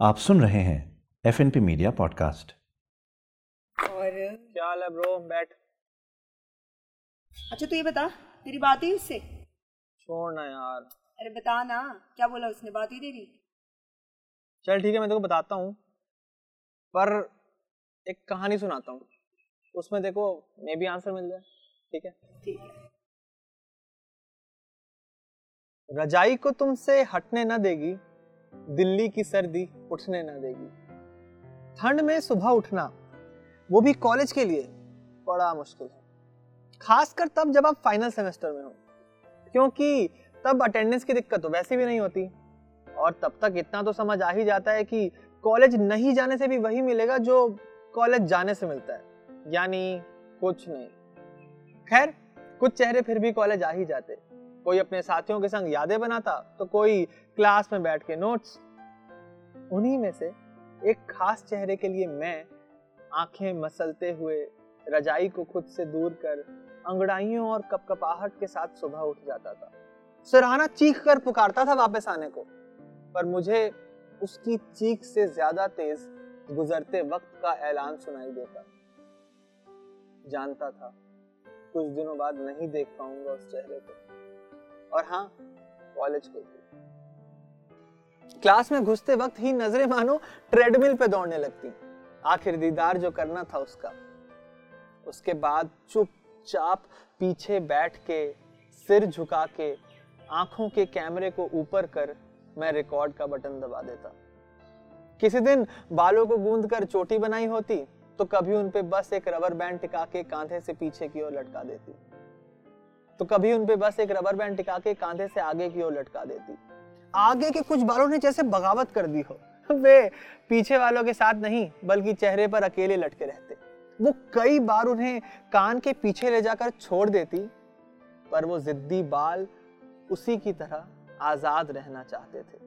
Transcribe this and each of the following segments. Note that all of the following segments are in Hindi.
आप सुन रहे हैं F N P media podcast और क्या हाल है ब्रो? बैठ अच्छा तो ये बता तेरी बात हुई उससे छोड़ ना यार। अरे बता ना क्या बोला उसने? बात हुई तेरी। चल ठीक है मैं तेको बताता हूँ। पर एक कहानी सुनाता हूँ। उसमें देखो मे भी आंसर मिल जाए ठीक है? ठीक है। रजाई को तुमसे हटने न देगी दिल्ली की सर्दी उठने न देगी। ठंड में सुबह उठना, वो भी कॉलेज के लिए, बड़ा मुश्किल है। खासकर तब जब आप फाइनल सेमेस्टर में हो, क्योंकि तब अटेंडेंस की दिक्कत तो वैसे भी नहीं होती। और तब तक इतना तो समझ आ ही जाता है कि कॉलेज नहीं जाने से भी वही मिलेगा जो कॉलेज जाने से मिलता है, यानी कुछ नहीं। खैर, कुछ चेहरे फिर भी कॉलेज आ ही जाते। कोई अपने साथियों के संग यादें बनाता तो कोई क्लास में बैठ के नोट्स उन्हीं में से एक खास चेहरे के लिए मैं आँखें मसलते हुए रजाई को खुद से दूर कर अंगड़ाइयों और कपकपाहट के साथ सुबह उठ जाता था। सुरहाना चीख कर पुकारता था वापस आने को, पर मुझे उसकी चीख से ज़्यादा तेज गुजरते वक्त का ऐलान सुनाई देता। जानता था, कुछ दिनों बाद नहीं देख पाऊँगा उस चेहरे को। और हाँ कॉलेज को भी। क्लास में घुसते वक्त ही नज़रें मानो ट्रेडमिल पे दौड़ने लगती। आखिर दीदार जो करना था उसका। उसके बाद चुपचाप पीछे बैठ के, सिर झुका के, आँखों के कैमरे को ऊपर कर मैं रिकॉर्ड का बटन दबा देता। किसी दिन बालों को गूंद कर चोटी बनाई होती तो कभी उन पे बस एक रबर बैंड टिका के कांधे से पीछे की ओर लटका देती। तो कभी उन पे बस एक रबर बैंड टिका के कांधे से आगे की ओर लटका देती। आगे के कुछ बालों ने जैसे बगावत कर दी हो। वे पीछे वालों के साथ नहीं, बल्कि चेहरे पर अकेले लटके रहते। वो कई बार उन्हें कान के पीछे ले जाकर छोड़ देती, पर वो जिद्दी बाल उसी की तरह आज़ाद रहना चाहते थे।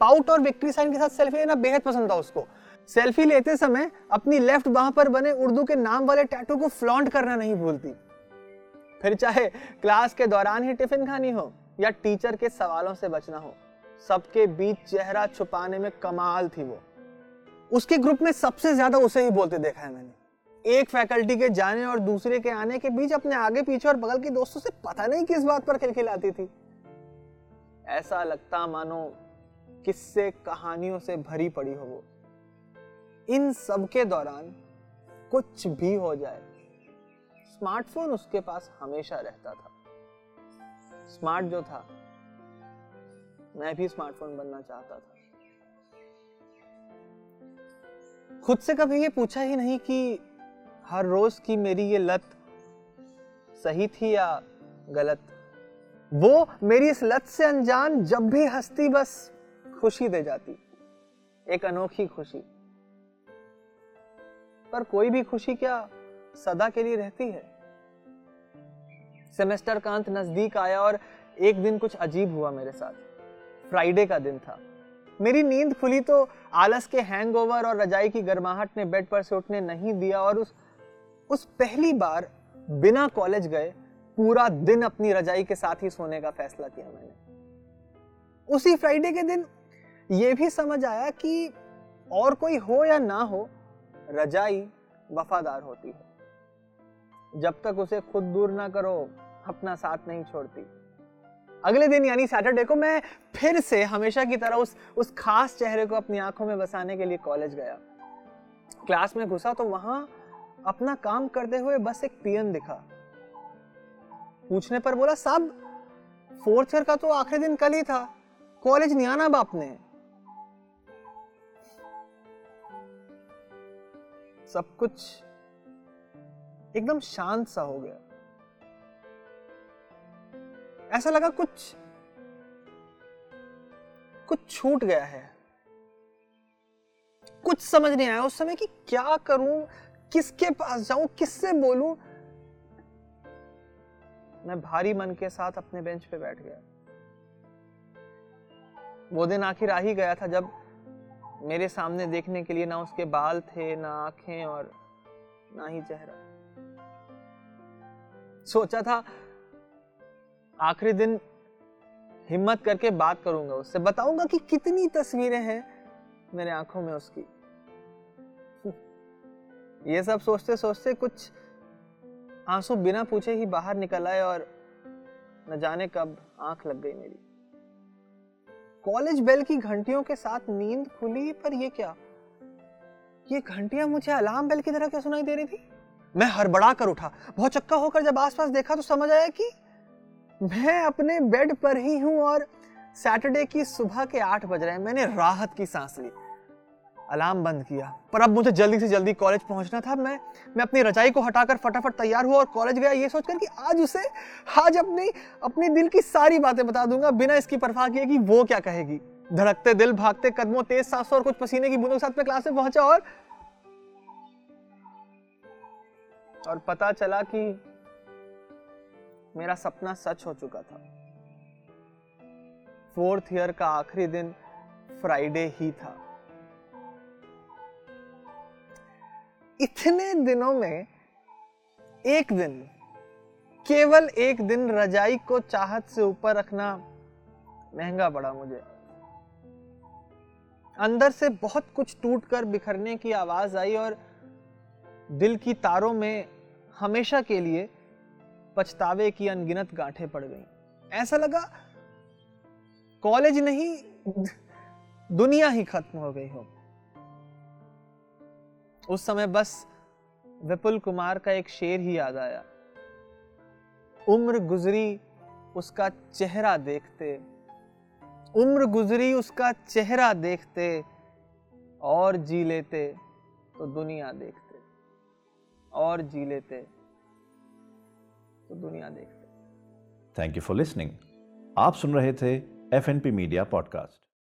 पाउट और विक्ट्री साइन के साथ सेल्फी लेना बेहद पसंद था उसको। सेल्फी लेते समय अपनी लेफ़्ट बाह पर बने उर्दू के नाम वाले टैटू को फ्लॉन्ट करना नहीं भूलती। फिर चाहे क्लास के दौरान ही टिफ़िन खानी हो या टीचर के सवालों से बचना हो, सबके बीच चेहरा छुपाने में कमाल थी वो। उसके ग्रुप में सबसे ज़्यादा उसे ही बोलते देखा है मैंने। एक फैकल्टी के जाने और दूसरे के आने के बीच अपने आगे पीछे और बगल के दोस्तों से पता नहीं किस बात पर खिलखिलाती थी। ऐसा लगता मानो किस्से कहानियों से भरी पड़ी हो वो। इन सब के दौरान कुछ भी हो जाए स्मार्टफ़ोन उसके पास हमेशा रहता था। स्मार्ट जो था, मैं भी स्मार्टफ़ोन बनना चाहता था। खुद से कभी ये पूछा ही नहीं कि हर रोज की मेरी ये लत सही थी या गलत। वो मेरी इस लत से अनजान जब भी हंसती, बस खुशी दे जाती। एक अनोखी खुशी। पर कोई भी खुशी क्या सदा के लिए रहती है। सेमेस्टर का अंत नज़दीक आया और एक दिन कुछ अजीब हुआ मेरे साथ। फ्राइडे का दिन था। मेरी नींद खुली तो आलस के हैंगओवर और रजाई की गर्माहट ने बेड पर से उठने नहीं दिया और उस उस पहली बार बिना कॉलेज गए पूरा दिन अपनी रजाई के साथ ही सोने का फैसला किया मैंने। उसी फ्राइडे के दिन यह भी समझ आया कि और कोई हो या ना हो, रजाई वफादार होती है। जब तक उसे खुद दूर ना करो, अपना साथ नहीं छोड़ती। अगले दिन यानी सैटरडे को मैं फिर से हमेशा की तरह उस उस खास चेहरे को अपनी आँखों में बसाने के लिए कॉलेज गया। क्लास में घुसा तो वहाँ अपना काम करते हुए बस एक पियन दिखा। पूछने पर बोला, साहब फोर्थ ईयर का तो आखिरी दिन कल ही था। कॉलेज नहीं आना बाप ने सब कुछ एकदम शांत सा हो गया। ऐसा लगा कुछ कुछ छूट गया है। कुछ समझ नहीं आया उस समय कि क्या करूँ, किसके पास जाऊँ, किससे बोलूँ। मैं भारी मन के साथ अपने बेंच पे बैठ गया। वो दिन आखिर आ ही गया था जब मेरे सामने देखने के लिए ना उसके बाल थे, ना आँखें और ना ही चेहरा। सोचा था, आखिरी दिन हिम्मत करके बात करूँगा उससे। बताऊँगा कि कितनी तस्वीरें हैं मेरे आँखों में उसकी। ये सब सोचते सोचते कुछ आँसू बिना पूछे ही बाहर निकल आए और न जाने कब आँख लग गई मेरी। कॉलेज बेल की घंटियों के साथ नींद खुली, पर ये क्या? ये घंटियाँ मुझे अलार्म बेल की तरह क्या सुनाई दे रही थी? मैं हड़बड़ा कर उठा। बहुत चक्का होकर जब आसपास देखा तो समझ आया कि मैं अपने बेड पर ही हूँ और सैटरडे की सुबह के आठ बज रहे हैं। मैंने राहत की सांस ली। अलार्म बंद किया। पर अब मुझे जल्दी से जल्दी कॉलेज पहुँचना था। मैं मैं अपनी रजाई को हटाकर फटाफट तैयार हुआ और कॉलेज गया। ये सोचकर कि आज उसे, आज अपनी, अपने दिल की सारी बातें बता दूँगा। बिना इसकी परवाह किए कि वो क्या कहेगी। धड़कते दिल, भागते कदमों, तेज सांसों और कुछ पसीने की बूंदों के साथ में क्लास में पहुँचा और और पता चला कि मेरा सपना सच हो चुका था। फोर्थ ईयर का आखिरी दिन फ्राइडे ही था। इतने दिनों में एक दिन, केवल एक दिन रजाई को चाहत से ऊपर रखना महँगा पड़ा मुझे। अंदर से बहुत कुछ टूटकर बिखरने की आवाज़ आई और दिल की तारों में हमेशा के लिए पछतावे की अनगिनत गांठें पड़ गईं। ऐसा लगा कॉलेज नहीं, दुनिया ही खत्म हो गई हो। उस समय बस विपुल कुमार का एक शेर ही याद आया। उम्र गुजरी उसका चेहरा देखते, उम्र गुजरी उसका चेहरा देखते, और जी लेते तो दुनिया देखते। और जी लेते। तो दुनिया देखते। थैंक यू फॉर लिसनिंग आप सुन रहे थे F N P media podcast